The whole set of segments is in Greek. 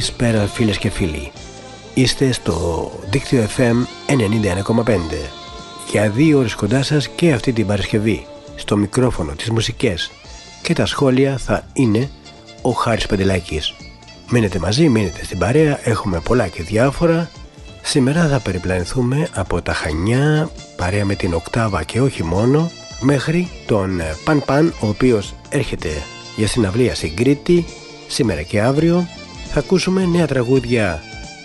Καλησπέρα φίλες και φίλοι. Είστε στο δίκτυο FM 91,5 για δύο ώρες κοντά σας και αυτή την Παρασκευή στο μικρόφωνο, τις μουσικές και τα σχόλια θα είναι ο Χάρης Παντελάκης. Μείνετε μαζί, μείνετε στην παρέα, έχουμε πολλά και διάφορα. Σήμερα θα περιπλανηθούμε από τα Χανιά, παρέα με την Οκτάβα και όχι μόνο, μέχρι τον Παν Παν, ο οποίος έρχεται για συναυλία στην Κρήτη, σήμερα και αύριο. Θα ακούσουμε νέα τραγούδια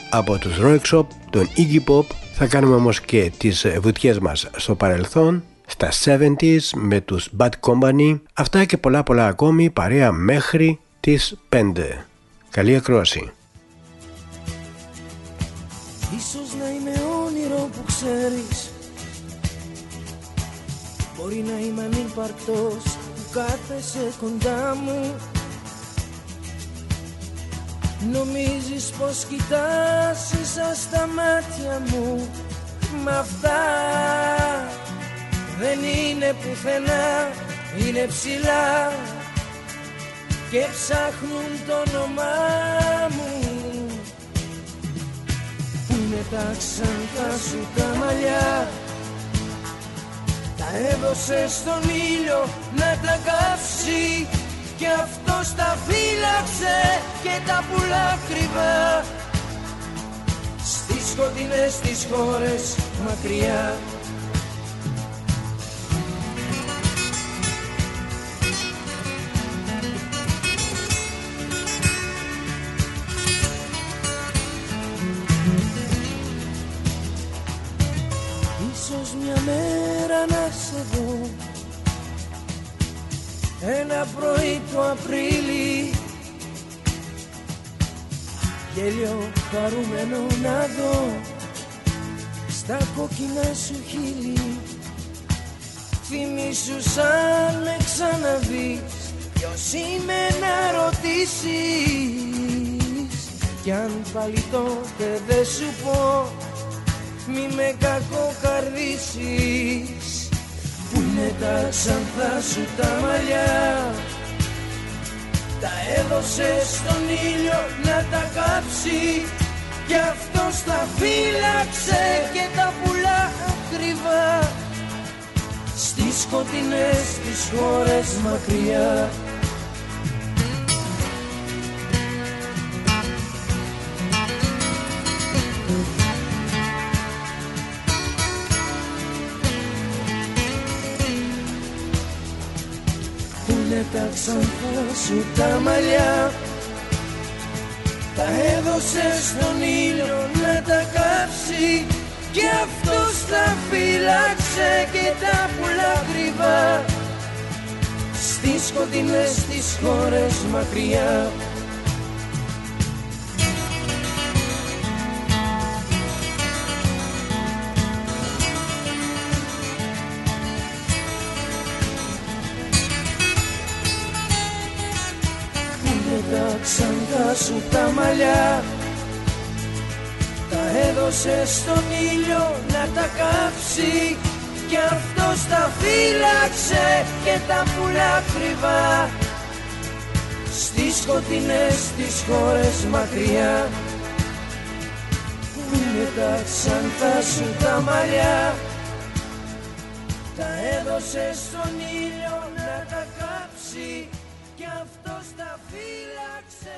από τους Rock τον Iggy Pop, θα κάνουμε όμως και τις βουτιές μας στο παρελθόν στα 70s με τους Bad Company. Αυτά και πολλά πολλά ακόμη παρέα μέχρι τις 5. Καλή ακρόαση. Ίσως να είμαι όνειρο που ξέρεις Μπορεί να είμαι ανύπαρκτος που κάθεσαι κοντά μου Νομίζεις πως κοιτάς ίσα στα μάτια μου Μ' αυτά δεν είναι πουθενά, είναι ψηλά και ψάχνουν το όνομά μου. Πού είναι τα ξανθά σου τα μαλλιά Τα έδωσες στον ήλιο να τα κάψει και αυτός τα φύλαξε και τα πουλά κρυβά. Στις σκοτεινές τις χώρες μακριά. Μια μέρα να σε δω Ένα πρωί του Απρίλη. Γέλιο χαρούμενο να δω Στα κόκκινα σου χείλη. Θυμήσου σαν με ξαναδείς Ποιος είμαι να ρωτήσεις. Κι αν πάλι τότε δεν σου πω μη με κακοκαρδίσεις Πού είναι τα ξανθά σου τα μαλλιά. Τα έδωσε στον ήλιο να τα κάψει. Κι αυτός τα φύλαξε και τα πουλά ακριβά. Στις σκοτεινές τις χώρες μακριά τα ξανθά σου τα μαλλιά. Τα έδωσε στον ήλιο να τα κάψει Και αυτός τα φύλαξε και τα πουλά κρυβά Στις σκοτεινές τις χώρες μακριά σου τα μαλλιά. Τα έδωσε στον ήλιο να τα κάψει. Κι αυτός τα φύλαξε και τα πουλά κρυβά. Στις σκοτεινές τις χώρες μακριά. Που είναι τα ξανθά σου τα μαλλιά. Τα έδωσε στον ήλιο να τα κάψει. Κι αυτός τα φύλαξε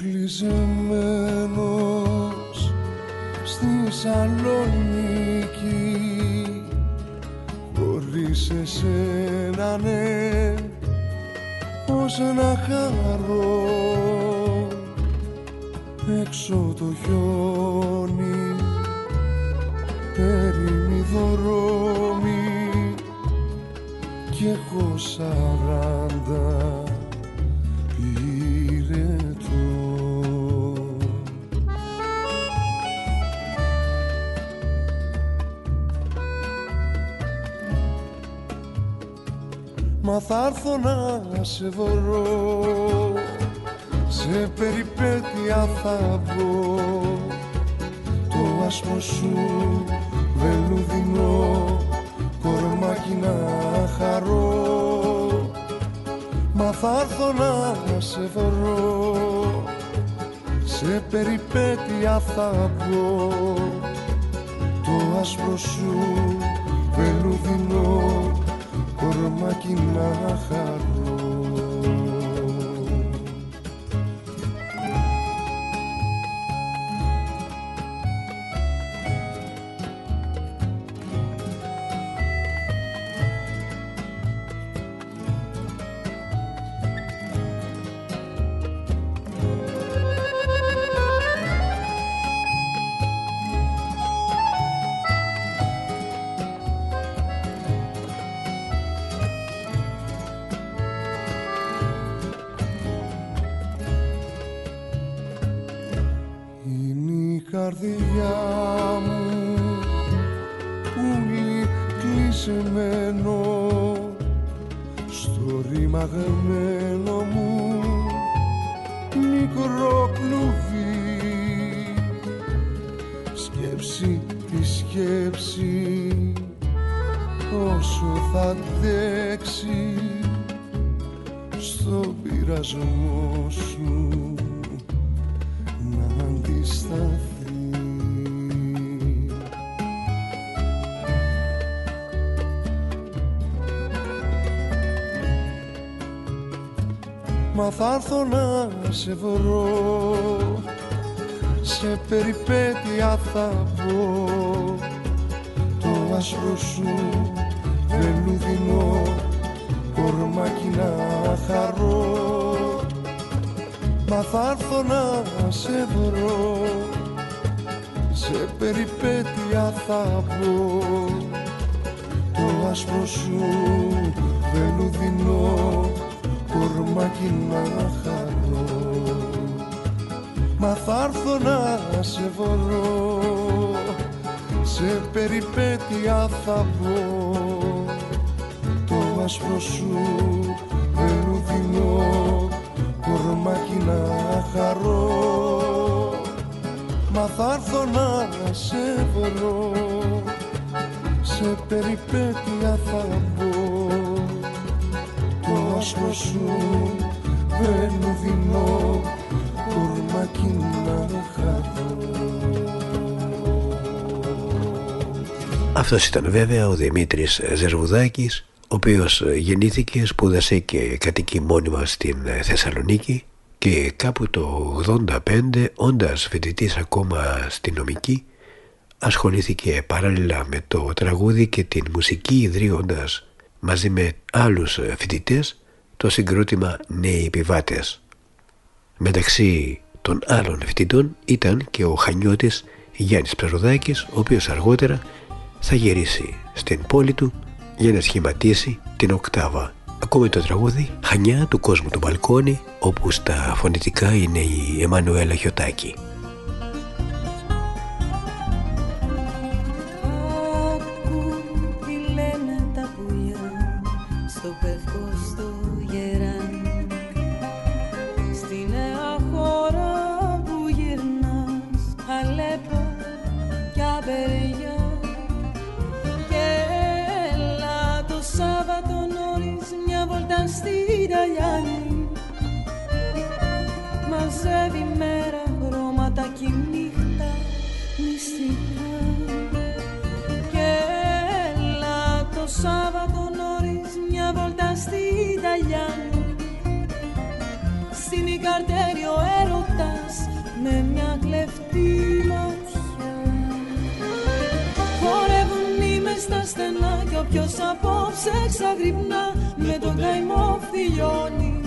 Αποκλεισμένος στη Σαλονίκη χωρίς εσένα ναι πως να χαρώ έξω το χιόνι έρημη δρόμη και έχω σαράντα Μα θα έρθω να σε βρω. Σε περιπέτεια θα βγω. Το άσπρο σου βελουδινό Κορμάκι να χαρώ. Μα θα έρθω να σε βρω. Σε περιπέτεια θα βγω. Το άσπρο σου κορμάκι σε βρω. Σε περιπέτεια θα Αυτός ήταν βέβαια ο Δημήτρης Ζερβουδάκης ο οποίος γεννήθηκε, σπούδασε και κατοικεί μόνιμα στην Θεσσαλονίκη και κάπου το 85 όντας φοιτητής ακόμα στην νομική ασχολήθηκε παράλληλα με το τραγούδι και την μουσική ιδρύοντας μαζί με άλλους φοιτητές το συγκρότημα «Νέοι επιβάτες». Μεταξύ των άλλων φοιτητών ήταν και ο Χανιώτης Γιάννης Περουδάκης, ο οποίος αργότερα θα γυρίσει στην πόλη του για να σχηματίσει την οκτάβα. Ακούμε το τραγούδι «Χανιά του κόσμου του μπαλκόνι» όπου στα φωνητικά είναι η Εμμανουέλα Χιωτάκη. Απόψε ξαγρυπνά με τον καημό φιλιώνει.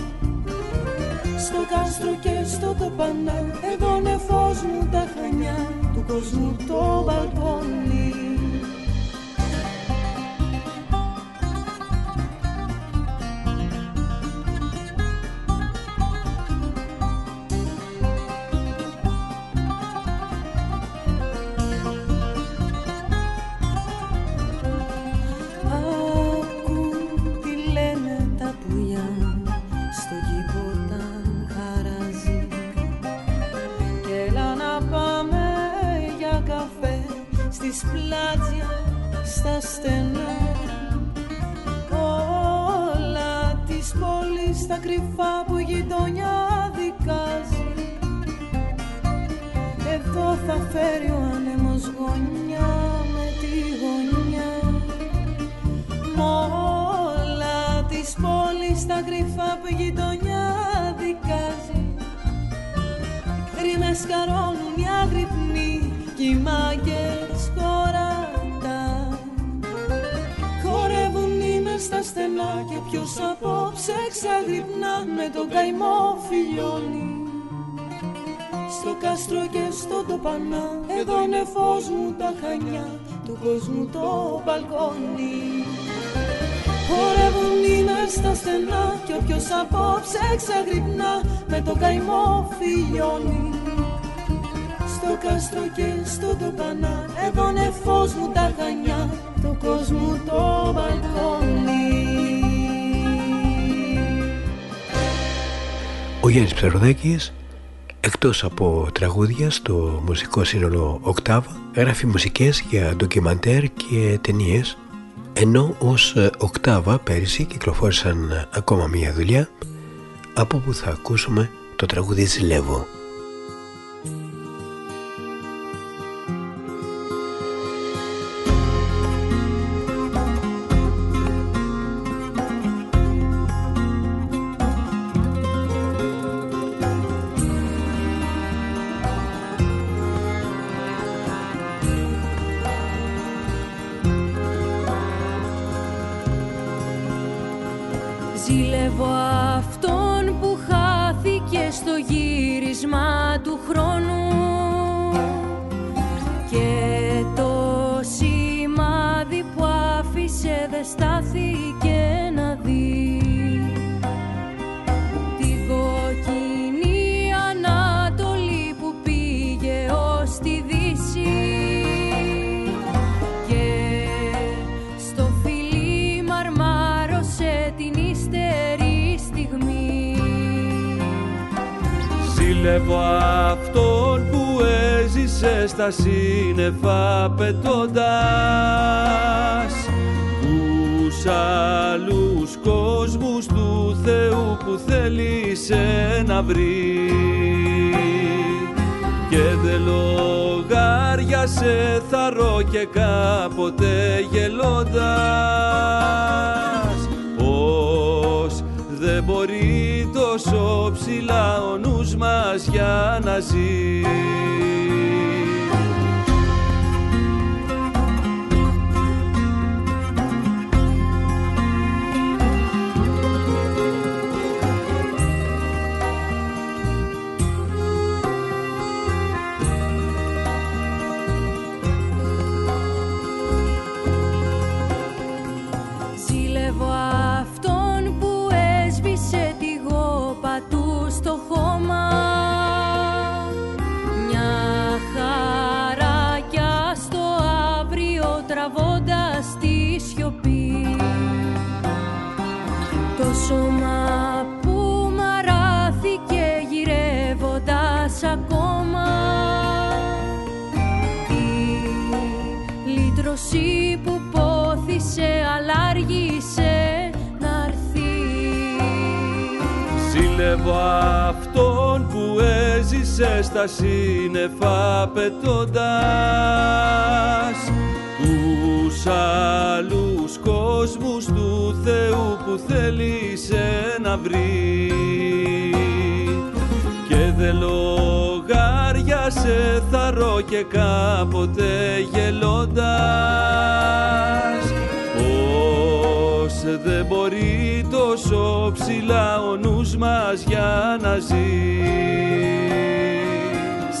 Στο κάστρο και στο τοπανά εδώ είναι και στο τοπανά Εδώ είναι φως μου τα χανιά Του κόσμου το μπαλκόνι. Χορεύουν είναι στα στενά Κι όποιος απόψε ξαγρυπνά Με τον καημό φιλιώνει. Στο κάστρο και στο τοπανά Εδώ είναι φως μου τα χανιά Του κόσμου το μπαλκόνι. Ο Γιάννης Ψαροδάκης εκτός από τραγούδια στο μουσικό σύνολο Οκτάβα γράφει μουσικές για ντοκιμαντέρ και ταινίες ενώ ως Οκτάβα πέρυσι κυκλοφόρησαν ακόμα μία δουλειά από που θα ακούσουμε το τραγούδι «Ζηλεύω». Στα σύννεφα πετώντας τους άλλους κόσμους του Θεού που θέλησε να βρει. Και δεν λογάριασε θαρώ και κάποτε γελώντας. Πως δεν μπορεί τόσο ψηλά ο νους μας για να ζει Ζηλεύω αυτόν που έζησε στα σύννεφα πετώντας τους άλλους κόσμους του Θεού που θέλησε να βρει. Και δεν σε θαρώ και κάποτε γελώντας Πώς δεν μπορεί τόσο ψηλά ο νους μας για να ζει.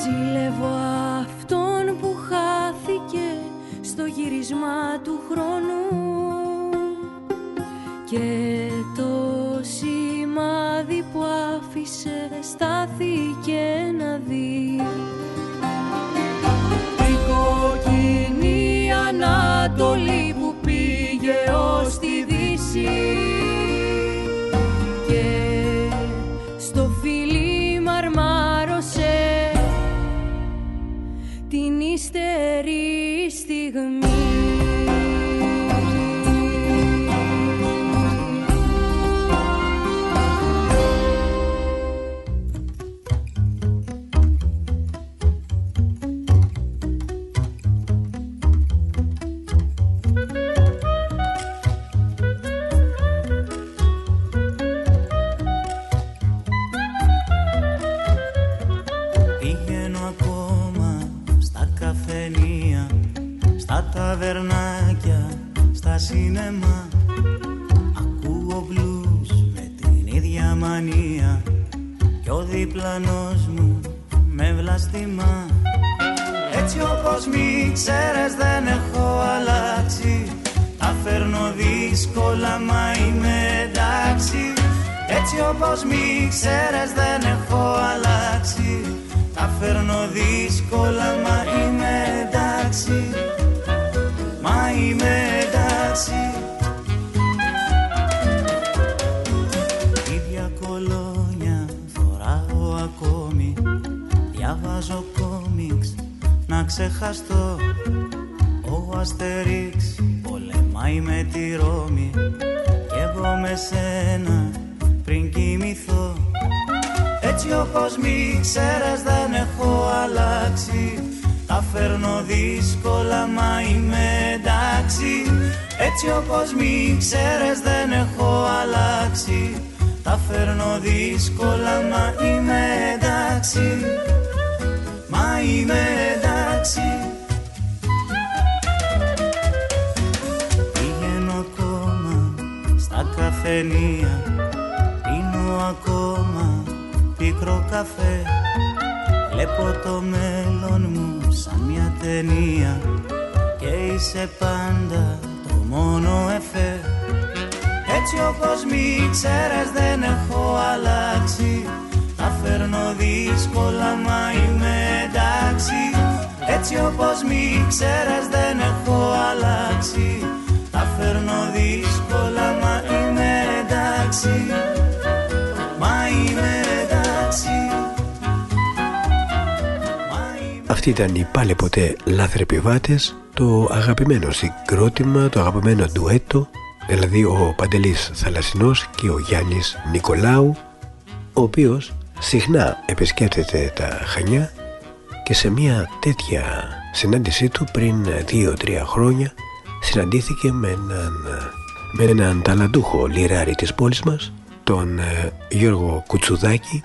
Ζηλεύω αυτόν που χάθηκε στο γύρισμα του χρόνου και το σημάδι που άφησε στάθηκε να δει. Η κόκκινη Ανατολή που πήγε ως ύστερη στιγμή στα σίνεμα Ακούω μπλούς με την ίδια μανία. Κι ο διπλανός μου με βλαστημά. Έτσι όπως μη ξέρες δεν έχω αλλάξει. Τα φέρνω δύσκολα μα είμαι εντάξει. Έτσι όπως μη ξέρες δεν έχω αλλάξει. Τα φέρνω δύσκολα μα είμαι εντάξει Ίδια κολόνια φοράω ακόμη. Διαβάζω κόμιξ να ξεχαστώ. Ο Αστερίξ πολεμάει με τη Ρώμη. Κι εγώ με σένα πριν κοιμηθώ. Έτσι όπως μη ξέρες δεν έχω αλλάξει. Τα φέρνω δύσκολα μα είμαι εντάξει Έτσι όπως μη ξέρες δεν έχω αλλάξει. Τα φέρνω δύσκολα μα είμαι εντάξει. Μα είμαι εντάξει. Πηγαίνω ακόμα στα καφενεία. Πίνω ακόμα πικρό καφέ. Βλέπω το μέλλον μου σαν μια ταινία. Και είσαι πάντα το μόνο εφέ. Έτσι όπως μη ξέρες δεν έχω αλλάξει. Τα φέρνω δύσκολα μα είμαι εντάξει. Έτσι όπως μη ξέρες δεν έχω αλλάξει. Τα φέρνω δύσκολα μα είμαι εντάξει Αυτοί ήταν οι πάλι ποτέ λάθρεπιβάτες, το αγαπημένο συγκρότημα, το αγαπημένο ντουέτο, δηλαδή ο Παντελής Θαλασσινός και ο Γιάννης Νικολάου, ο οποίος συχνά επισκέπτεται τα Χανιά και σε μια τέτοια συνάντησή του πριν 2-3 χρόνια συναντήθηκε με έναν, με έναν ταλαντούχο λιράρι της πόλης μας, τον ε, Γιώργο Κουτσουδάκη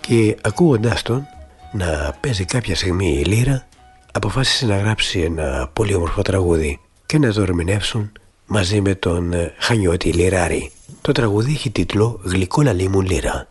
και ακούγοντάς τον να παίζει κάποια στιγμή η λύρα αποφάσισε να γράψει ένα πολύ όμορφο τραγούδι και να το ερμηνεύσουν μαζί με τον ε, Χανιώτη Λιράρη. Το τραγούδι έχει τίτλο «Γλυκό λαλί μου λύρα».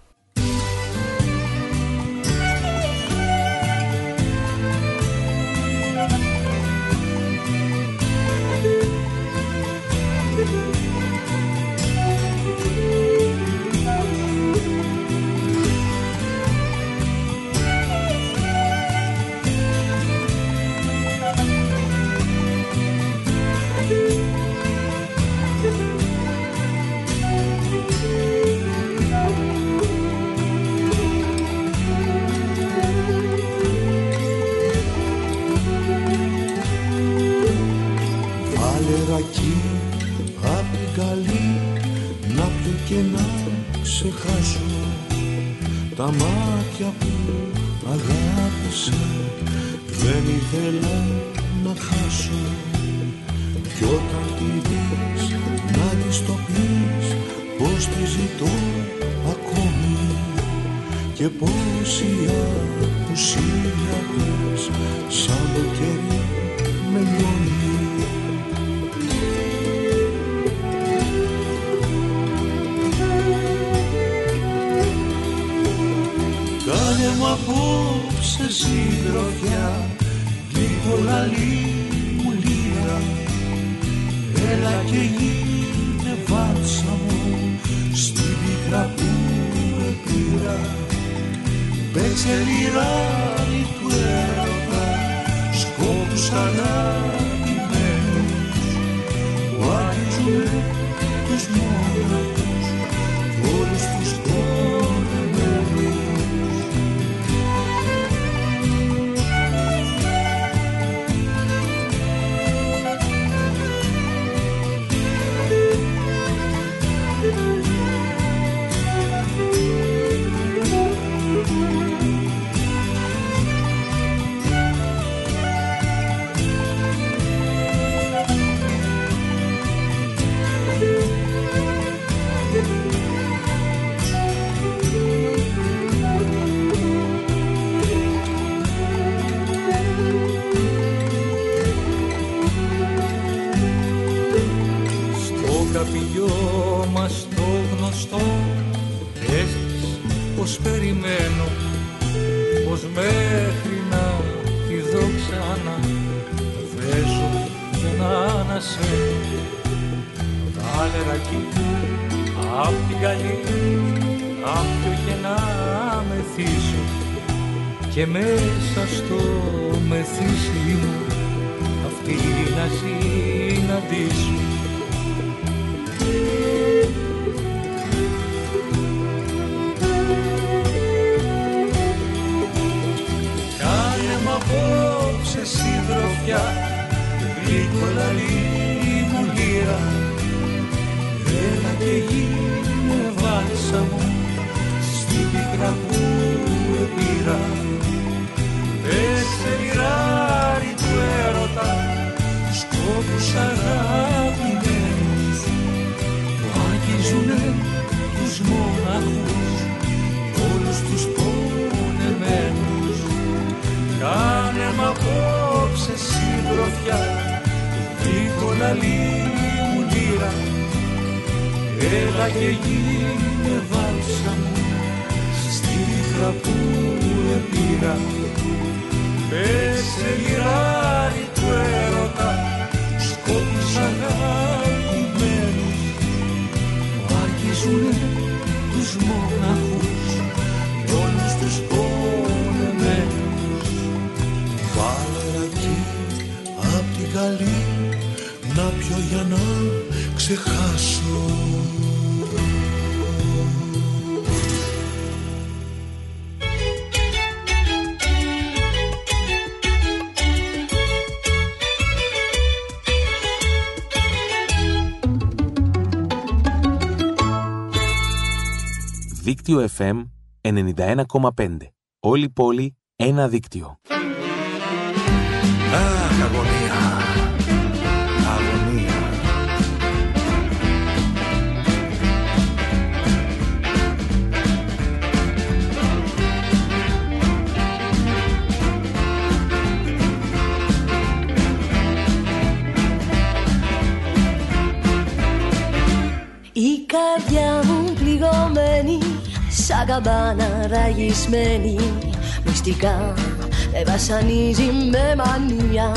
μάτια κολαλί μου λύρα. Έλα και γίνε βάλσα μου στη που επήρα Πέσε λιράρι του έρωτα σκότους αγάπημένους μ' άκυζουνε τους μοναχούς. Δίκτυο FM 91,5. Όλη η πόλη, ένα δίκτυο. Αχ, καρδιά μου πληγωμένη σαν καμπάνα ραγισμένη. Μυστικά με βασανίζει με μανία.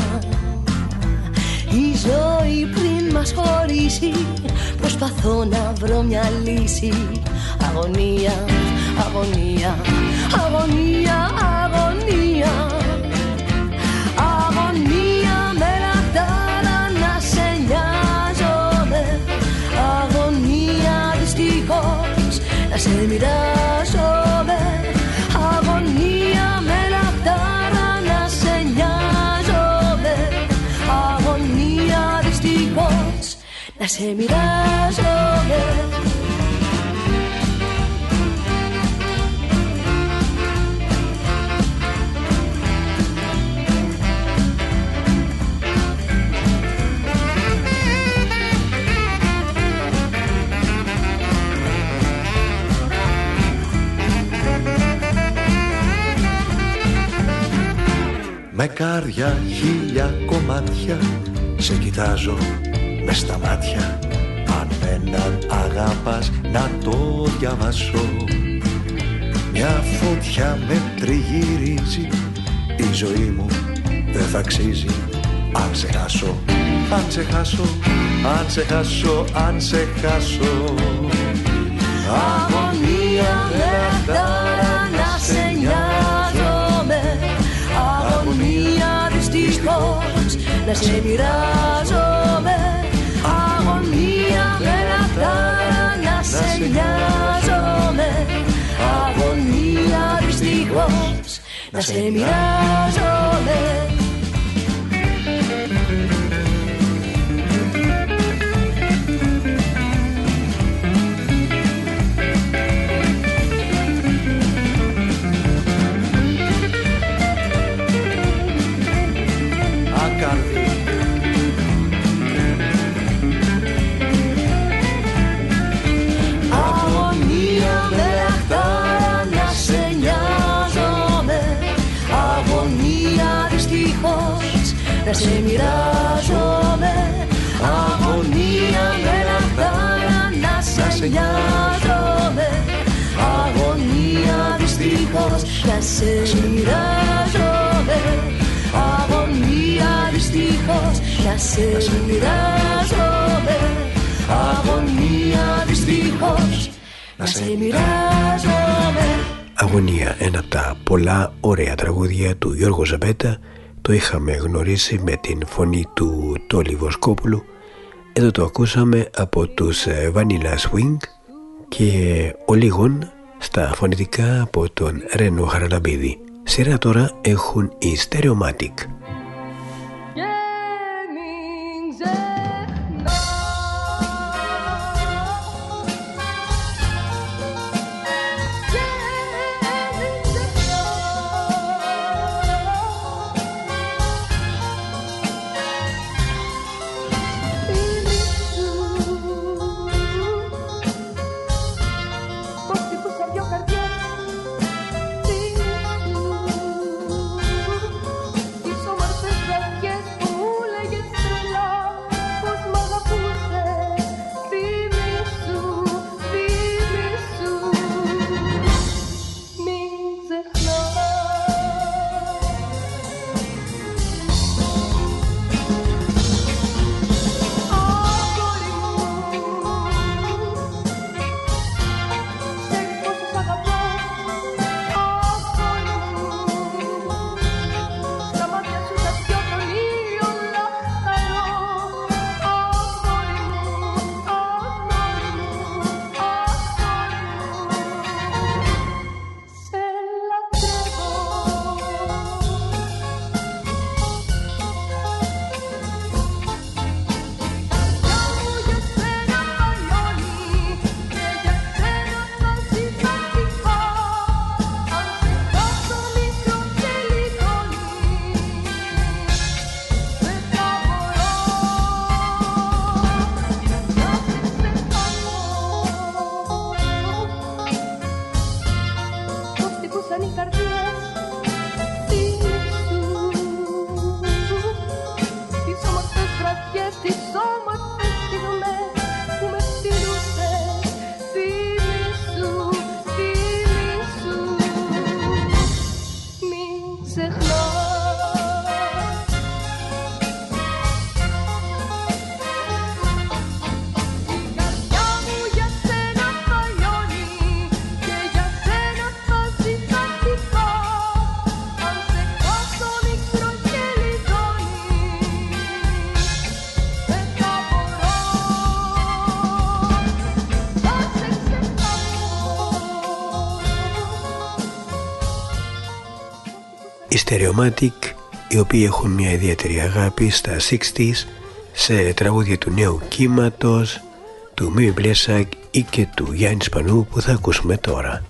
Η ζωή πριν μας χωρίσει Προσπαθώ να βρω μια λύση. Αγωνία, αγωνία, αγωνία, αγωνία Αγωνία να σε μοιράζομαι Αγωνία με λαχτάρα να σε νοιάζομαι Αγωνία δυστυχώς να σε μοιράζομαι Με κάρια χίλια κομμάτια Σε κοιτάζω με στα μάτια. Αν έναν αγαπάς να το διαβάσω. Μια φωτιά με τριγυρίζει Η ζωή μου δεν θα αξίζει. Αν σε χάσω, αν σε χάσω Αν σε χάσω, αν σε χάσω. Αγωνία με να σε νοιάζομαι να σε μοιράζομαι. Αγωνία με να σε νοιάζομαι. Αγωνία δυστυχώς να σε μοιράζομαι να σε μοιράζομαι Αγωνία με λαχτάρα να σε νοιάζομαι. Αγωνία δυστυχώς να σε μοιράζομαι. Αγωνία δυστυχώς να σε μοιράζομαι. Αγωνία δυστυχώς να σε μοιράζομαι. Αγωνία, ένα από τα πολλά ωραία τραγούδια του Γιώργου Ζαμπέτα το είχαμε γνωρίσει με την φωνή του Τόλι Βοσκόπουλου εδώ το ακούσαμε από τους ε, Vanilla Swing και ο Λίγων στα φωνητικά από τον Ρένο Χαραλαμπίδη. Σειρά τώρα έχουν οι Stereomatic. Stereomatic οι οποίοι έχουν μια ιδιαίτερη αγάπη στα 60s σε τραγούδια του νέου κύματος του Μίμη Μπλέσακ ή και του Γιάννης Σπανού που θα ακούσουμε τώρα.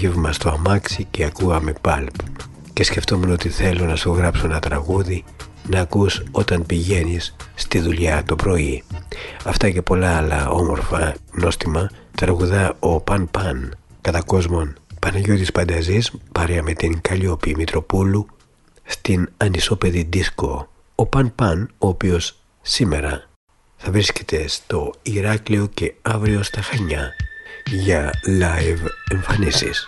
Απόγευμα στο αμάξι και ακούγαμε πάλπ. Και σκεφτόμουν ότι θέλω να σου γράψω ένα τραγούδι να ακούς όταν πηγαίνεις στη δουλειά το πρωί. Αυτά και πολλά άλλα όμορφα νόστιμα τραγουδά ο Παν Παν. Κατά κόσμον Παναγιώτης Πανταζής παρέα με την Καλλιόπη Μητροπούλου στην ανισόπεδη δίσκο. Ο Παν Παν ο οποίος σήμερα θα βρίσκεται στο Ηράκλειο και αύριο στα Χανιά για live εμφανίσεις.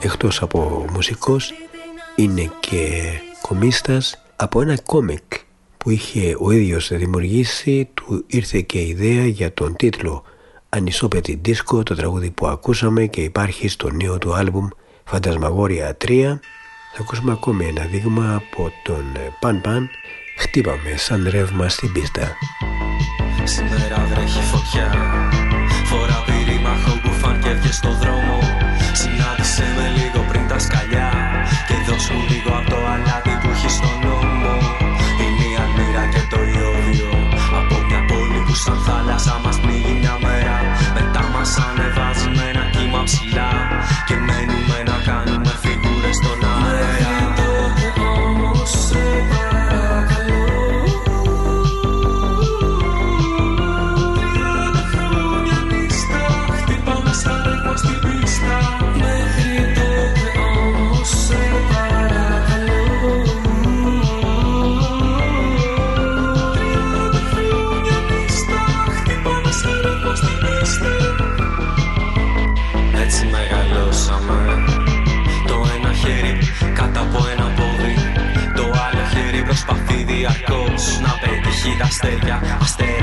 εκτός από μουσικός είναι και κομίστας από ένα κόμικ που είχε ο ίδιος δημιουργήσει του ήρθε και η ιδέα για τον τίτλο «Ανισόπετη δίσκο» το τραγούδι που ακούσαμε και υπάρχει στο νέο του άλμπουμ «Φαντασμαγόρια 3» θα ακούσουμε ακόμη ένα δείγμα από τον Παν Παν. «Χτύπαμε σαν ρεύμα στην πίστα» Σήμερα βρέχει φωτιά Φορά πυρήμαχο που φαν στο δρόμο Συνάντησε με λίγο πριν τα σκαλιά Και δώσ' μου λίγο από το αλάτι που έχει στο νόμο Είναι η αλμύρα και το ιόβιο Από μια πόλη που σαν θάλασσα μας πνίγει μια μέρα Μετά μας ανεβάζει με ένα κύμα ψηλά Και μένουμε να κάνουμε φίλοι. Να πετύχει τα αστέρια, αστέρακια σαν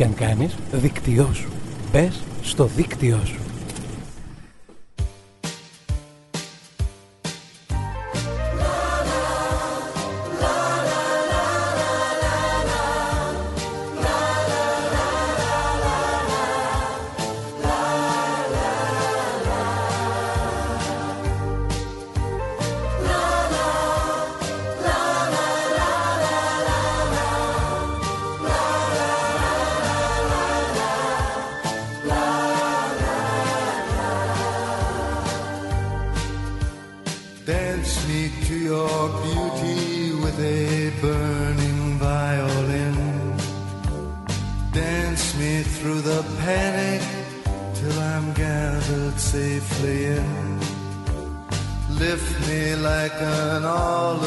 και αν κάνεις, δίκτυό σου. Μπες στο δίκτυό σου.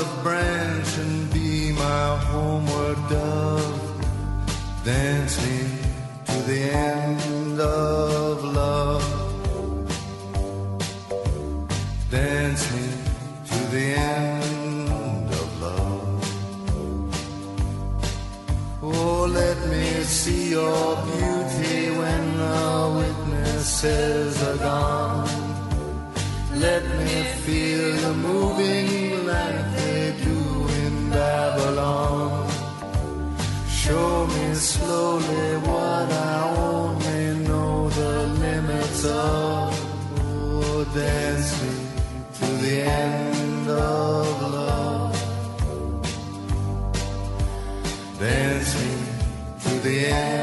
olive branch and be my homeward dove, dancing to the end of love, dancing to the end of love. Oh, let me see your beauty when the witnesses are gone. Let me feel the moving slowly what I only know the limits of. Oh, dance me to the end of love. Dance me to the end.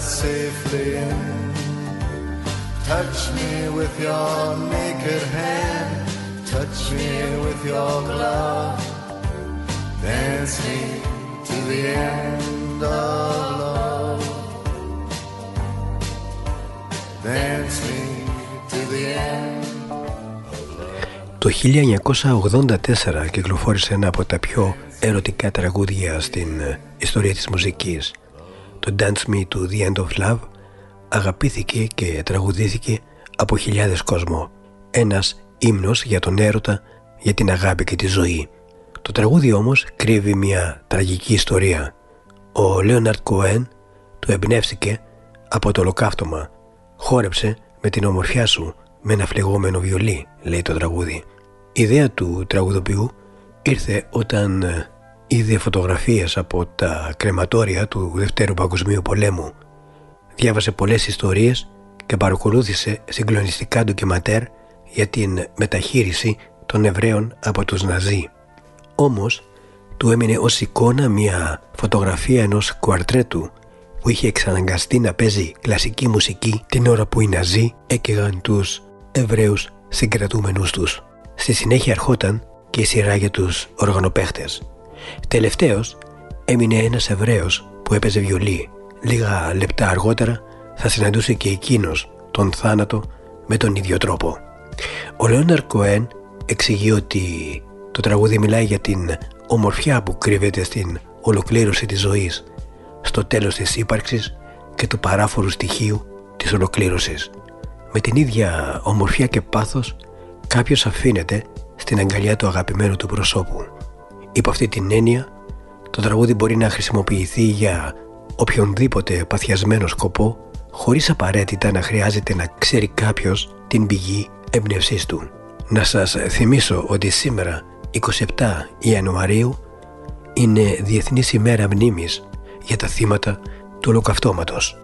safely in. Touch me with your naked hand. Touch me with your glove. Dance me to the end of love. Dance me to the end. Το 1984 κυκλοφόρησε ένα από τα πιο ερωτικά τραγούδια στην ε, ιστορία της μουσικής. Το Dance Me to the End of Love αγαπήθηκε και τραγουδήθηκε από χιλιάδες κόσμο. Ένας ύμνος για τον έρωτα, για την αγάπη και τη ζωή. Το τραγούδι όμως κρύβει μια τραγική ιστορία. Ο Λέοναρτ Κοέν του εμπνεύστηκε από το ολοκαύτωμα. Χόρεψε με την ομορφιά σου με ένα φλεγόμενο βιολί, λέει το τραγούδι. Η ιδέα του τραγουδοποιού ήρθε όταν ε, είδε φωτογραφίες από τα κρεματόρια του Δευτέρου Παγκοσμίου Πολέμου. Διάβασε πολλές ιστορίες και παρακολούθησε συγκλονιστικά ντοκιματέρ για την μεταχείριση των Εβραίων από τους Ναζί. Όμως, του έμεινε ως εικόνα μια φωτογραφία ενός κουαρτρέτου που είχε εξαναγκαστεί να παίζει κλασική μουσική την ώρα που οι Ναζί έκαιγαν τους Εβραίους συγκρατούμενους τους. Στη συνέχεια ερχόταν και η σειρά για τους οργανοπαίχτες. Τελευταίος έμεινε ένας Εβραίος που έπαιζε βιολί. Λίγα λεπτά αργότερα θα συναντούσε και εκείνος τον θάνατο με τον ίδιο τρόπο. Ο Λέοναρ Κοέν εξηγεί ότι το τραγούδι μιλάει για την ομορφιά που κρύβεται στην ολοκλήρωση της ζωής, στο τέλος της ύπαρξης και του παράφορου στοιχείου της ολοκλήρωσης. Με την ίδια ομορφιά και πάθος κάποιος αφήνεται στην αγκαλιά του αγαπημένου του προσώπου. Υπό αυτή την έννοια, το τραγούδι μπορεί να χρησιμοποιηθεί για οποιονδήποτε παθιασμένο σκοπό χωρίς απαραίτητα να χρειάζεται να ξέρει κάποιος την πηγή έμπνευσής του. Να σας θυμίσω ότι σήμερα 27 Ιανουαρίου είναι Διεθνής ημέρα μνήμης για τα θύματα του ολοκαυτώματος.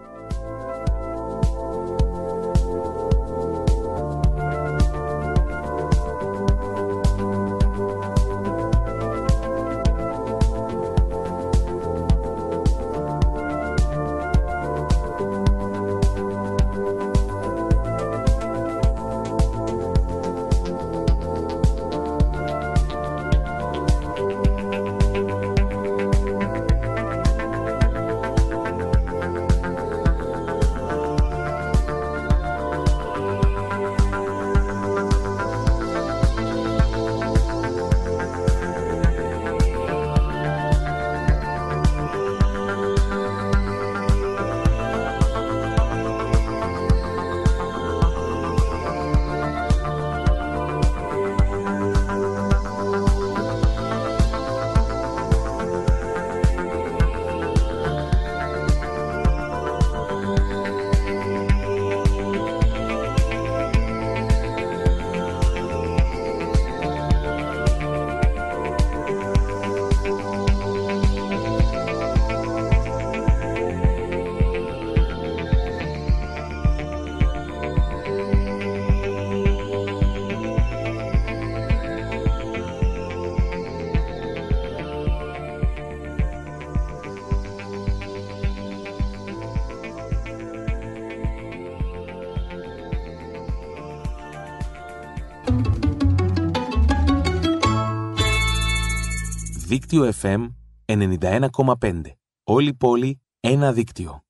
Δίκτυο FM 91,5. Όλη πόλη, ένα δίκτυο.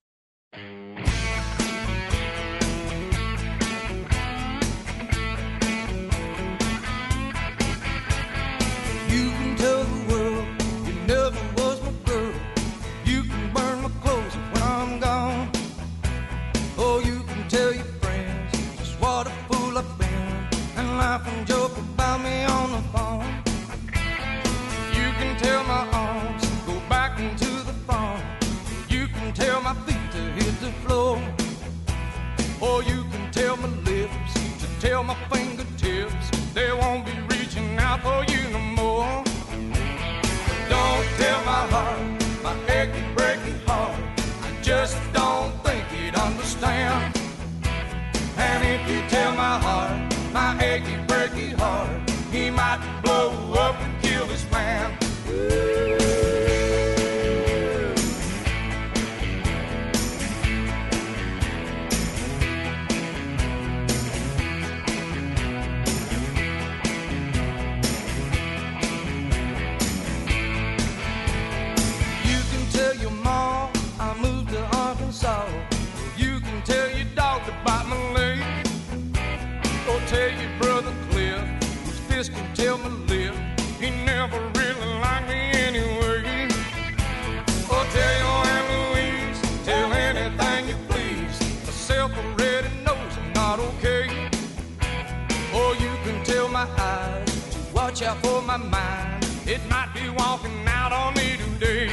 Oh, you my mind. It might be walking out on me today.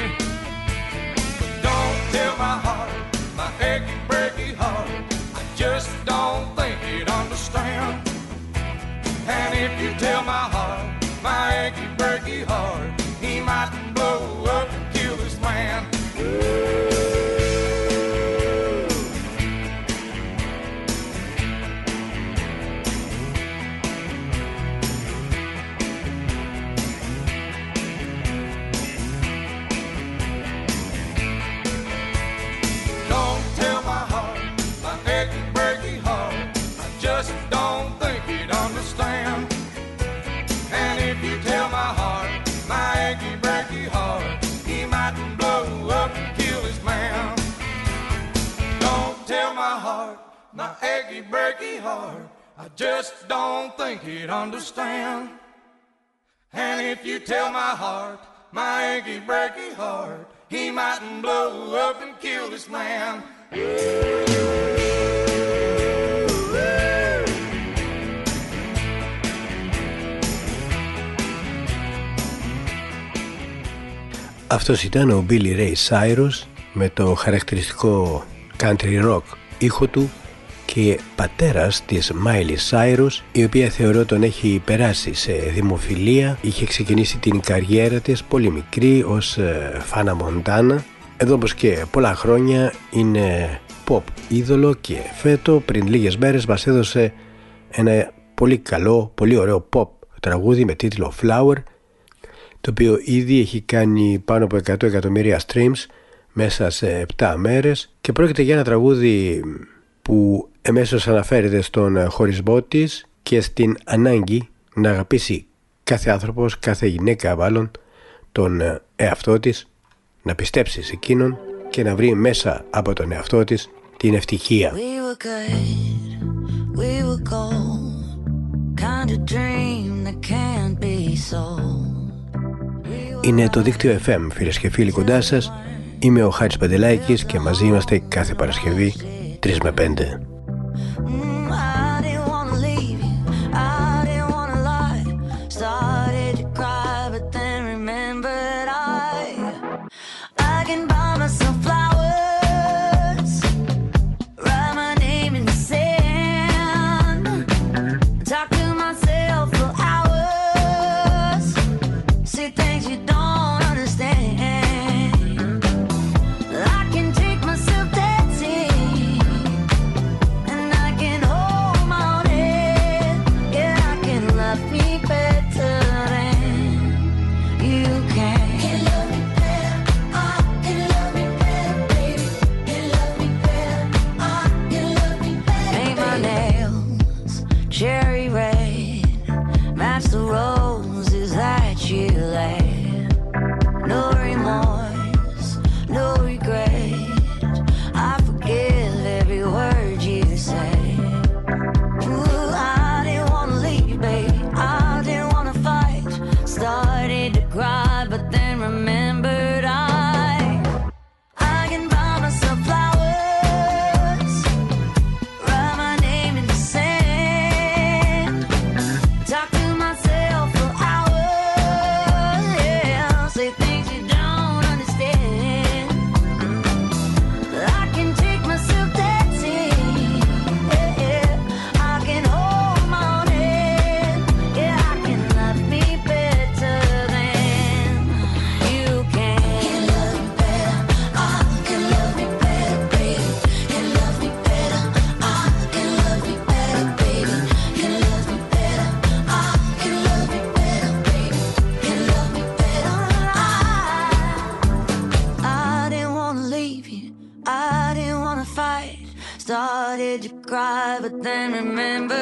But don't tell my heart, my achy breaky heart. I just don't think you'd understand. And if you tell my heart, my achy breaky heart, he might blow up and kill this man. Achy breaky heart. I just don't think he'd understand. And if you tell my heart, my achy breaky heart, he mightn't blow up and kill this man. Αυτός ήταν ο Billy Ray Cyrus με το χαρακτηριστικό country rock ήχο του και πατέρας της Miley Cyrus η οποία θεωρώ τον έχει περάσει σε δημοφιλία. Είχε ξεκινήσει την καριέρα της πολύ μικρή ως Φάνα Μοντάνα. Εδώ όπως και πολλά χρόνια είναι pop είδωλο και φέτο πριν λίγες μέρες μας έδωσε ένα πολύ καλό, πολύ ωραίο pop τραγούδι με τίτλο Flower το οποίο ήδη έχει κάνει πάνω από 100 εκατομμύρια streams μέσα σε 7 μέρες. Και πρόκειται για ένα τραγούδι που εμέσως αναφέρεται στον χωρισμό της και στην ανάγκη να αγαπήσει κάθε άνθρωπος, κάθε γυναίκα μάλλον τον εαυτό της, να πιστέψει σε εκείνον και να βρει μέσα από τον εαυτό της την ευτυχία. We were good, we were gold, kind of dream that can't be sold. Είναι το δίκτυο FM φίλες και φίλοι κοντά σας Είμαι ο Χάρης Παντελάκης και μαζί είμαστε κάθε Παρασκευή 3 με 5 Mm, but then remember.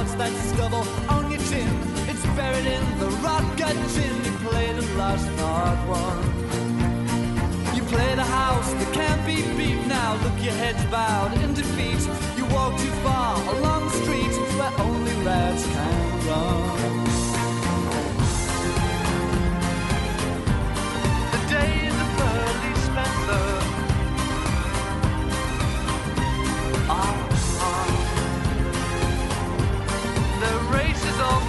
what's that stubble on your chin? It's buried in the rock and chin you played and lost an hard one. You played a house that can't be beat now. Look, your head's bowed in defeat. You walk too far along the street where only rats can run.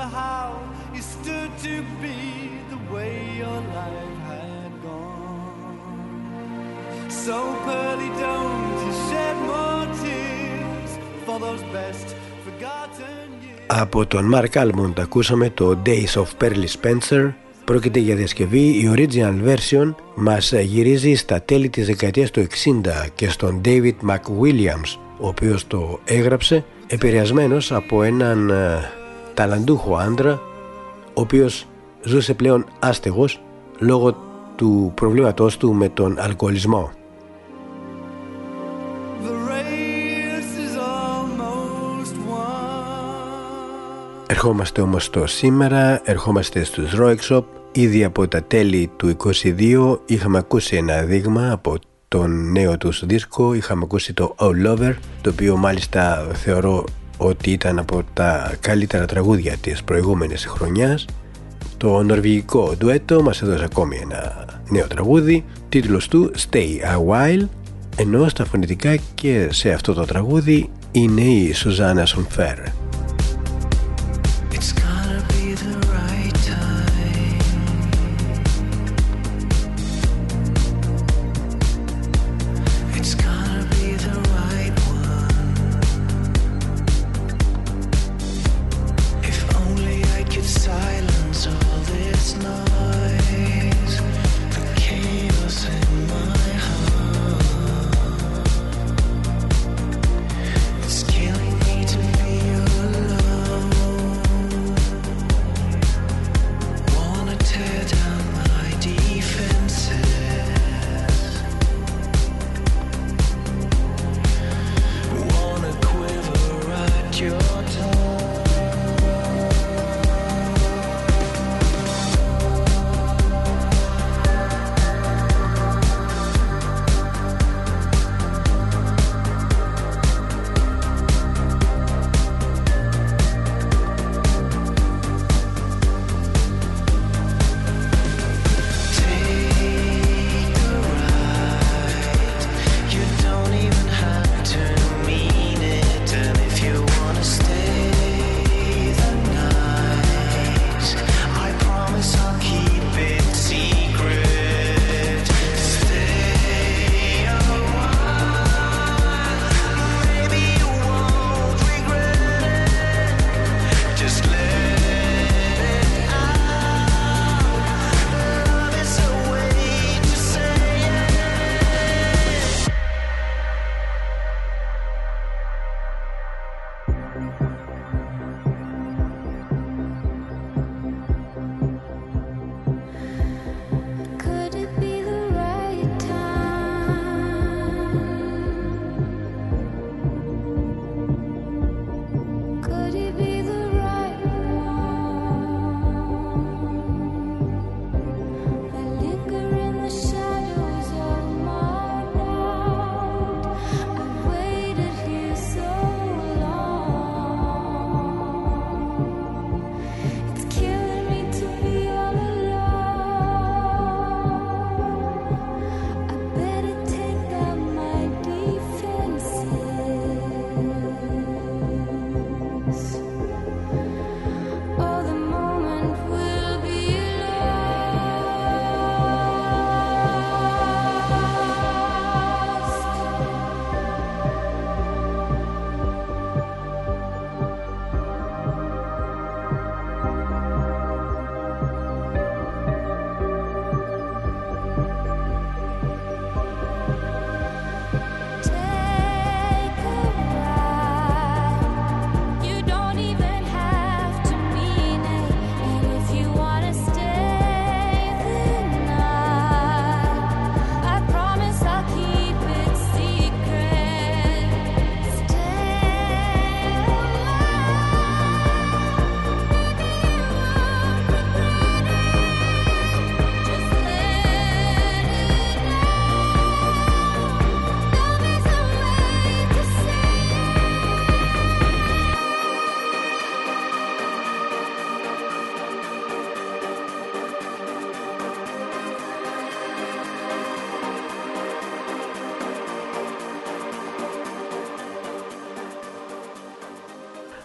Remember how you stood to be the way your life had gone. So pearly, don't you shed more tears for those best forgotten years. Από τον Mark Almond ακούσαμε το Days of Pearly Spencer Πρόκειται για διασκευή, η original version μας γυρίζει στα τέλη της δεκαετίας του 60 και στον David McWilliams, ο οποίος το έγραψε επηρεασμένος από έναν ε, ταλαντούχο άντρα, ο οποίος ζούσε πλέον άστεγος λόγω του προβλήματός του με τον αλκοολισμό. Ερχόμαστε όμως στο σήμερα, ερχόμαστε στους Roexop Ήδη από τα τέλη του 22 είχαμε ακούσει ένα δείγμα από τον νέο τους δίσκο, είχαμε ακούσει το All Over, το οποίο μάλιστα θεωρώ ότι ήταν από τα καλύτερα τραγούδια της προηγούμενης χρονιάς. Το νορβηγικό ντουέτο μας έδωσε ακόμη ένα νέο τραγούδι, τίτλος του Stay A While, ενώ στα φωνητικά και σε αυτό το τραγούδι είναι η Σουζάνα Σονφέρ.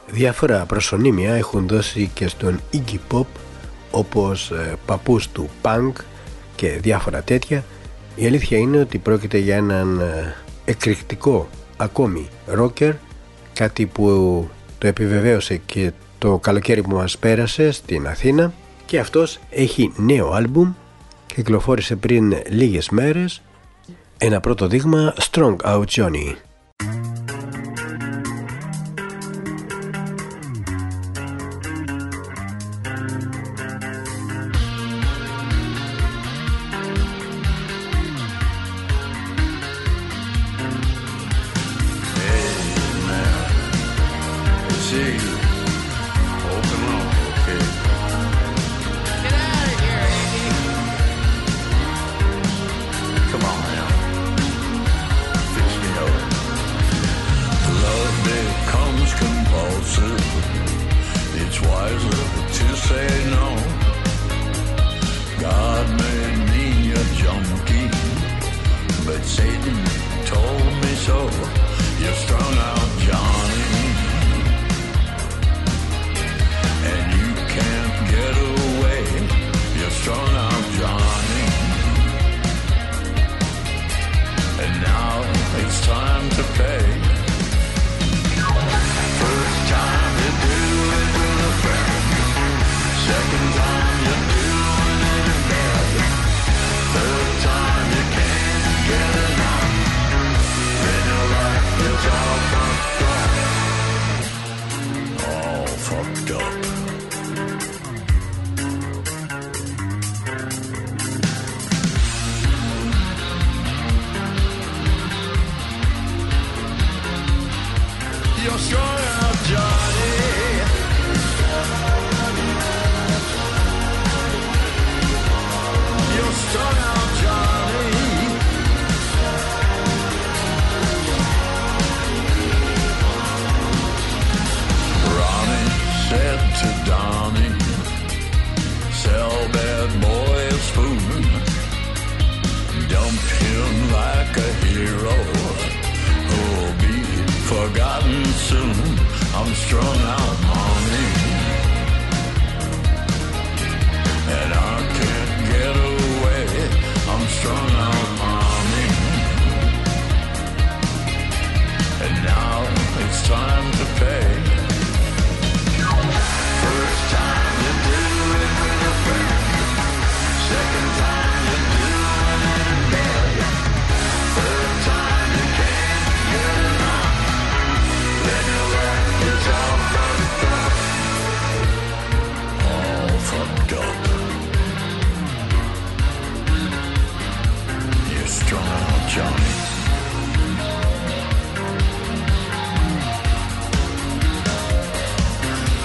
Διάφορα προσωνύμια έχουν δώσει και στον Iggy Pop όπως ε, παππούς του punk και διάφορα τέτοια. Η αλήθεια είναι ότι πρόκειται για έναν ε, εκρηκτικό ακόμη rocker, κάτι που το επιβεβαίωσε και το καλοκαίρι που μας πέρασε στην Αθήνα. Και αυτός έχει νέο άλμπουμ κυκλοφόρησε πριν λίγες μέρες. Ένα πρώτο δείγμα Strong Out Johnny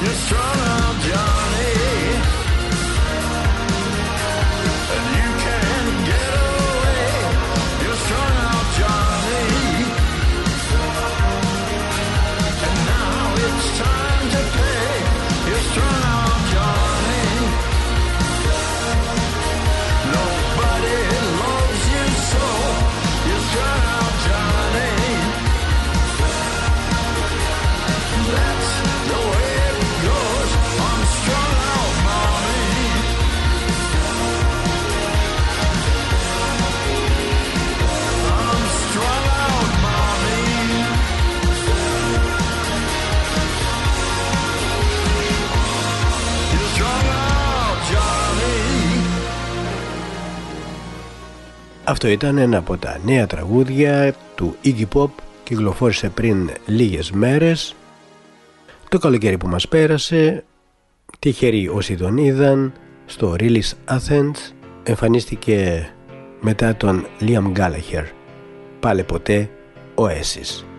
You're strong. Αυτό ήταν ένα από τα νέα τραγούδια του Iggy Pop κυκλοφόρησε πριν λίγες μέρες. Το καλοκαίρι που μας πέρασε τυχεροί όσοι τον είδαν στο Release Athens εμφανίστηκε μετά τον Liam Gallagher πάλι ποτέ Oasis She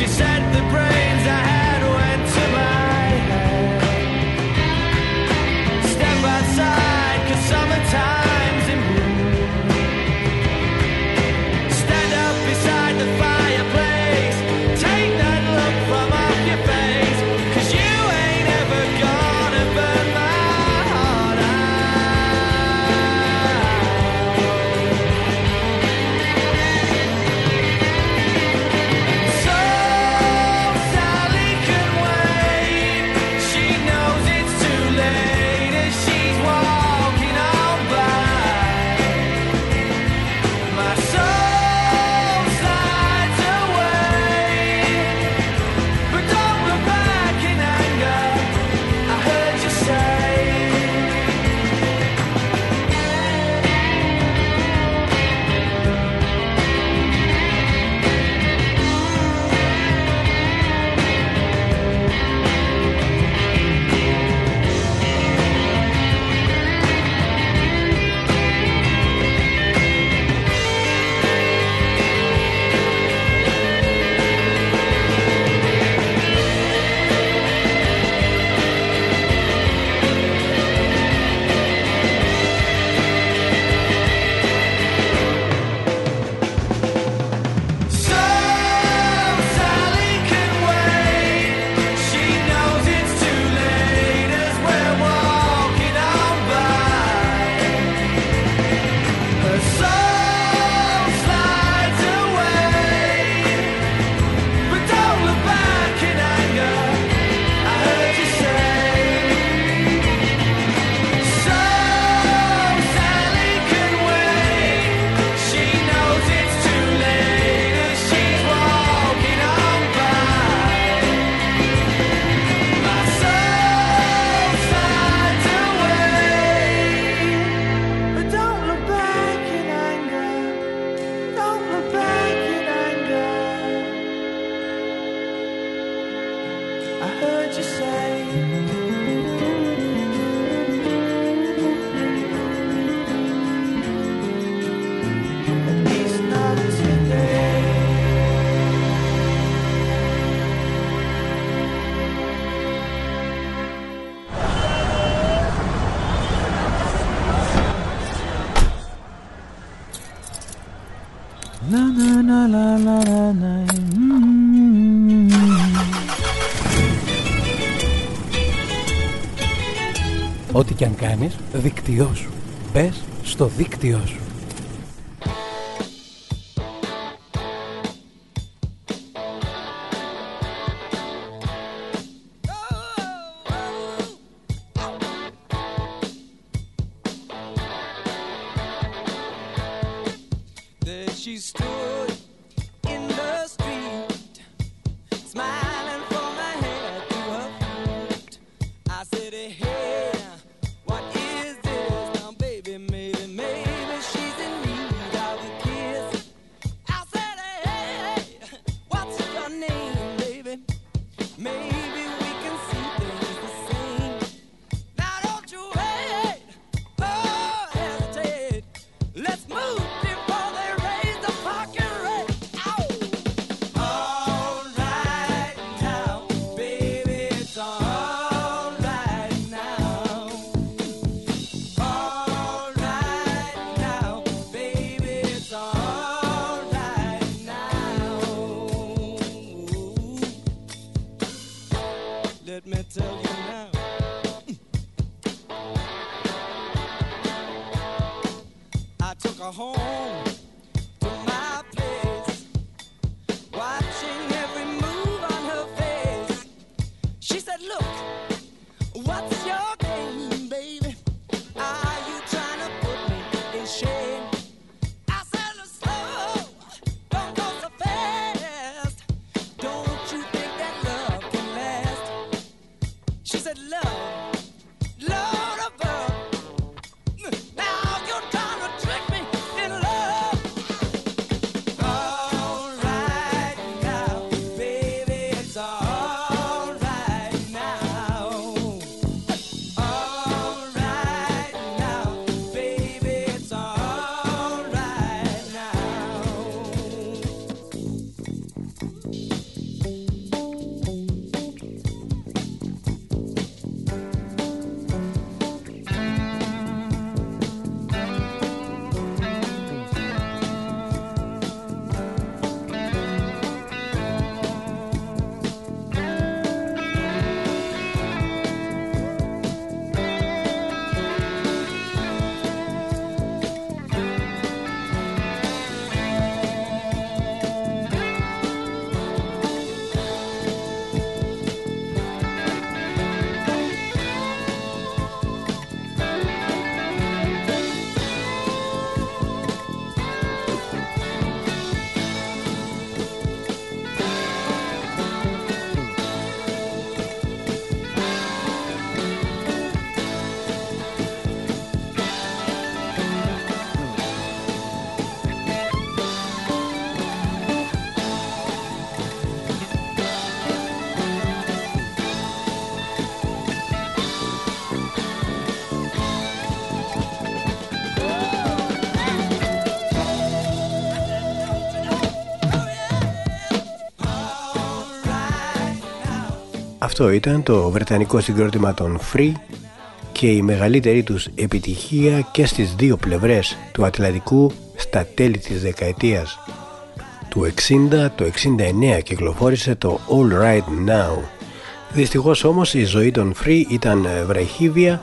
she said δίκτυό σου. Μπες στο δίκτυό σου. Αυτό ήταν το βρετανικό συγκρότημα των Free και η μεγαλύτερη τους επιτυχία και στις δύο πλευρές του Ατλαντικού στα τέλη της δεκαετίας του 60, το 69 κυκλοφόρησε το All Right Now. Δυστυχώς όμως η ζωή των Free ήταν βραχύβια,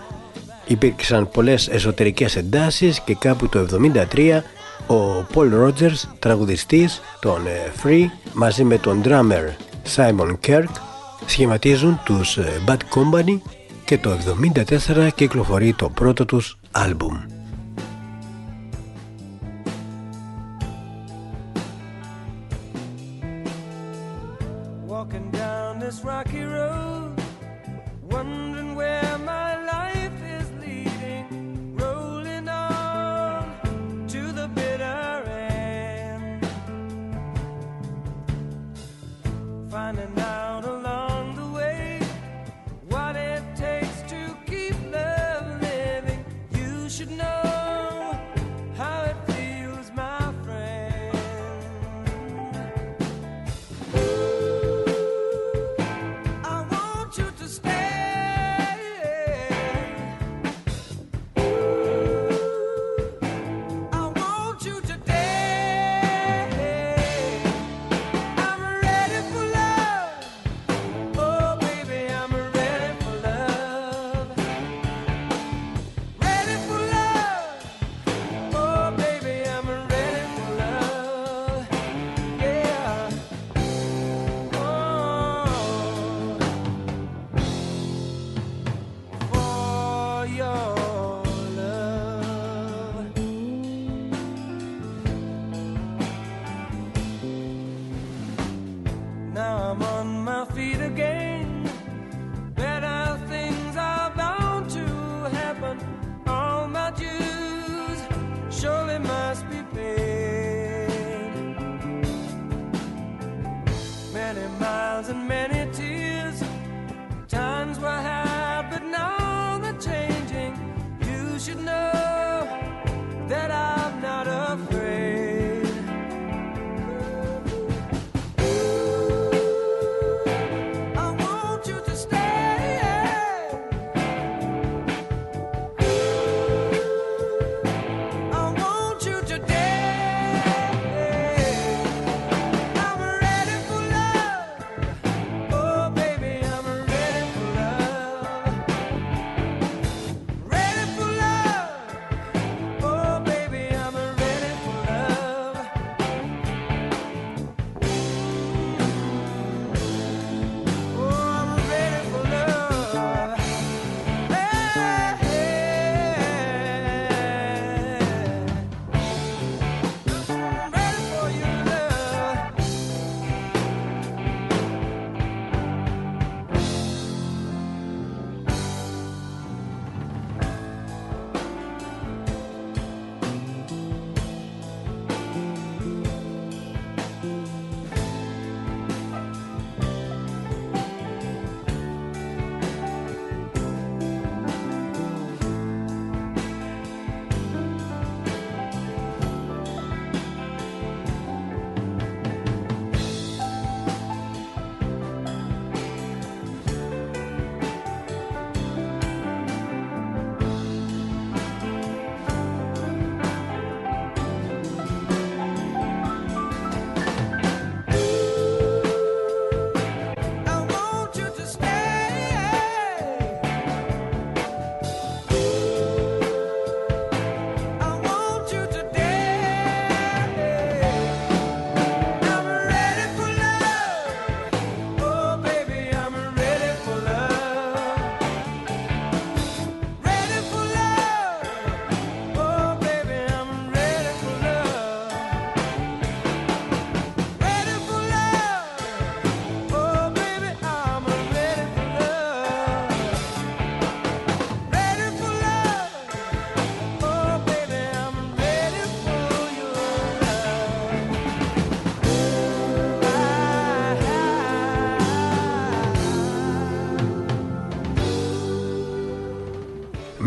υπήρξαν πολλές εσωτερικές εντάσεις και κάπου το 73 ο Paul Rogers, τραγουδιστής των Free μαζί με τον drummer Simon Kirk σχηματίζουν τους ε, Bad Company και το 1974 κυκλοφορεί το πρώτο τους άλμπουμ.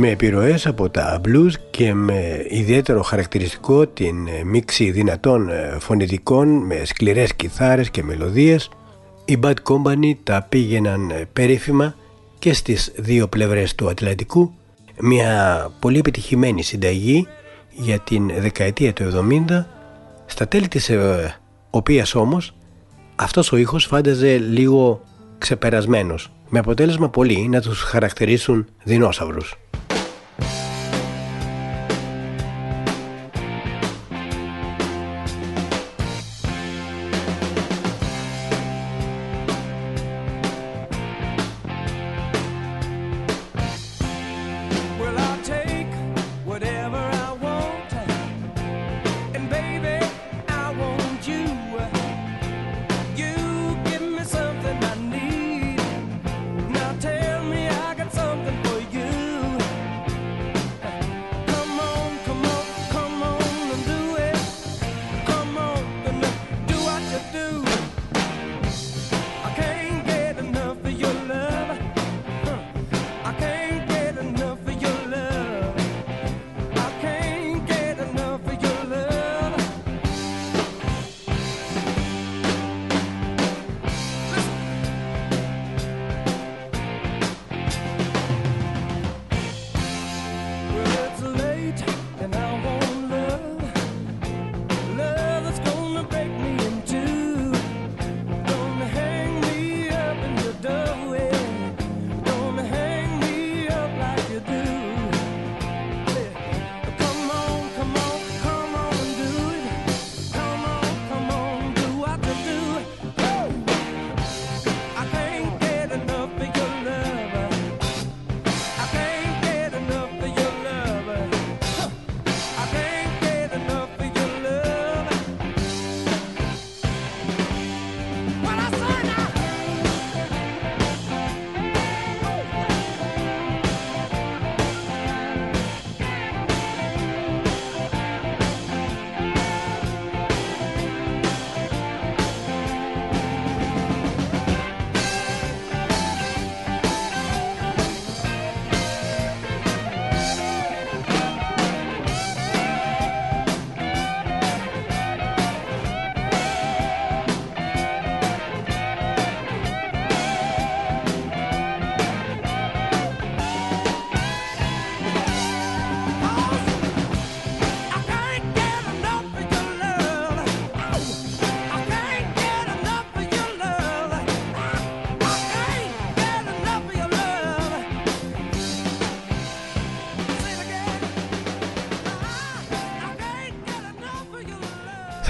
με επιρροές από τα blues και με ιδιαίτερο χαρακτηριστικό την ε, μίξη δυνατών ε, φωνητικών με σκληρές κιθάρες και μελωδίες οι Bad Company τα πήγαιναν ε, περίφημα και στις δύο πλευρές του Ατλαντικού μια πολύ επιτυχημένη συνταγή για την δεκαετία του 70 στα τέλη της οποίας όμως αυτός ο ήχος φάνταζε λίγο ξεπερασμένος με αποτέλεσμα πολλοί να τους χαρακτηρίσουν δεινόσαυρους.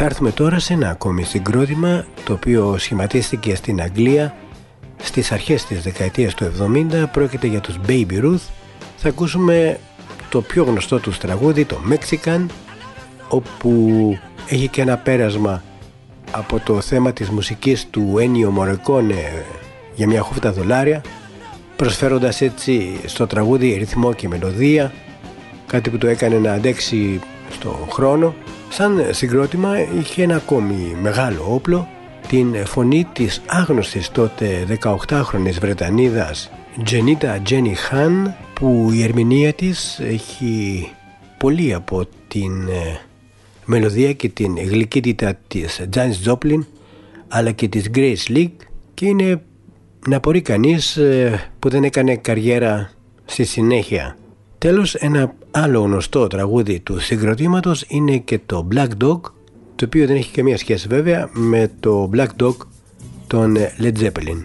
Θα έρθουμε τώρα σε ένα ακόμη συγκρότημα το οποίο σχηματίστηκε στην Αγγλία στις αρχές της δεκαετίας του 70 πρόκειται για τους Baby Ruth. Θα ακούσουμε το πιο γνωστό τους τραγούδι το Mexican όπου έχει και ένα πέρασμα από το θέμα της μουσικής του Ennio Morricone για μια χούφτα δολάρια προσφέροντας έτσι στο τραγούδι ρυθμό και μελωδία κάτι που το έκανε να αντέξει στο χρόνο σαν συγκρότημα είχε ένα ακόμη μεγάλο όπλο την φωνή της άγνωστης τότε 18χρονης Βρετανίδας Τζενίτα Τζένι Χάν που η ερμηνεία της έχει πολύ από την ε, μελωδία και την γλυκύτητα της Janis Joplin αλλά και της Grace League και είναι να απορεί κανείς ε, που δεν έκανε καριέρα στη συνέχεια. Τέλος ένα άλλο γνωστό τραγούδι του συγκροτήματος είναι και το Black Dog το οποίο δεν έχει καμία σχέση βέβαια με το Black Dog των Led Zeppelin.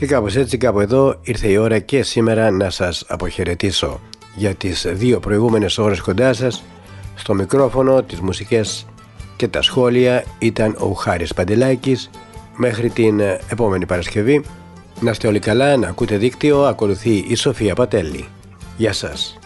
Και κάπως έτσι κάπου εδώ ήρθε η ώρα και σήμερα να σας αποχαιρετήσω για τις δύο προηγούμενες ώρες κοντά σας στο μικρόφωνο, τις μουσικές και τα σχόλια ήταν ο Χάρης Παντελάκης μέχρι την επόμενη Παρασκευή να είστε όλοι καλά, να ακούτε δίκτυο, ακολουθεί η Σοφία Πατέλη. Γεια σας.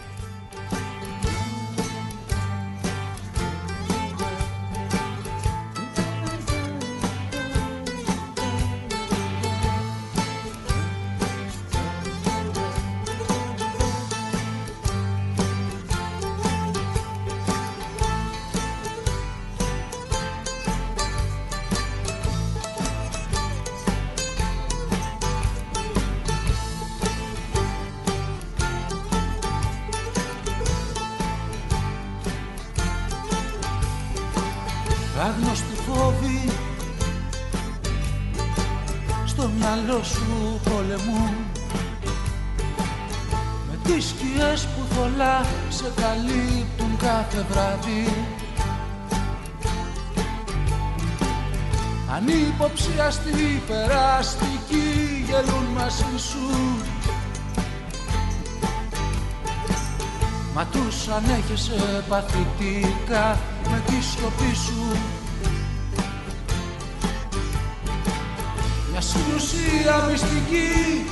Μια συνουσία μυστική.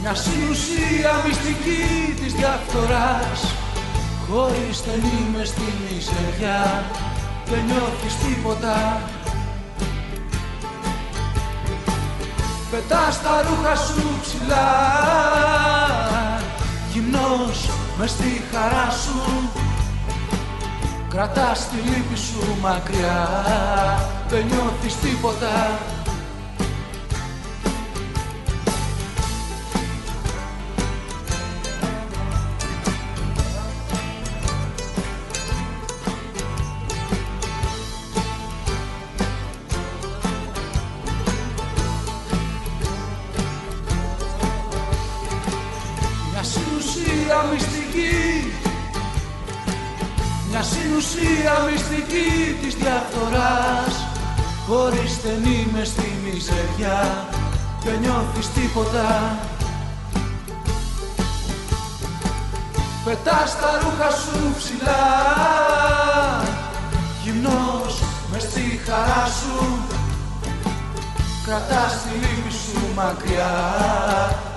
Μια συνουσία μυστική της διαφθοράς. Χωρίς στενή μες στη μισεριά Δεν νιώθεις τίποτα. Πετάς τα ρούχα σου ψηλά. Γυμνός μες στη χαρά σου. Κρατάς τη λύπη σου μακριά Δεν νιώθεις τίποτα Χωρίς στενή μες στη μιζεριά Δεν νιώθεις τίποτα. Πετάς τα ρούχα σου ψηλά Γυμνός μες στη χαρά σου. Κρατάς τη λύπη σου μακριά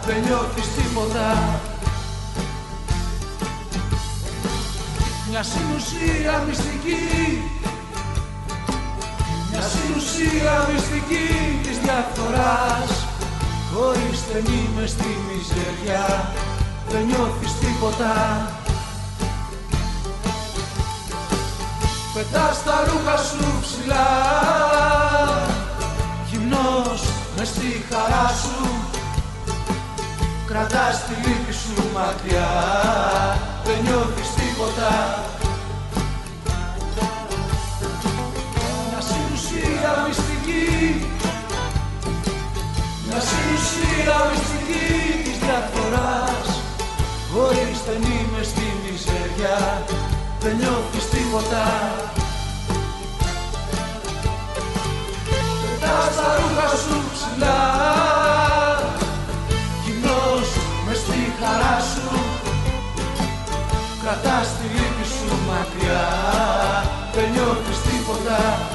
Δεν νιώθεις τίποτα. Μια συνουσία μυστική Μια συνουσία μυστική της διαφθοράς. Χωρίς στενή μες στη μιζεριά Δεν νιώθεις τίποτα. Πετάς τα ρούχα σου ψηλά Γυμνός μες στη χαρά σου. Κρατάς τη λύπη σου μακριά Δεν νιώθεις τίποτα σφύρα μυστική. Μια συνουσφύρα μυστική της διαφοράς Χωρίς στενή μες στη μιζεριά δεν νιώθεις τίποτα. Πετάς τα ρούχα σου ψηλά. Κοινός μες στη χαρά σου. Κρατάς τη λύπη σου μακριά. Δεν νιώθεις τίποτα.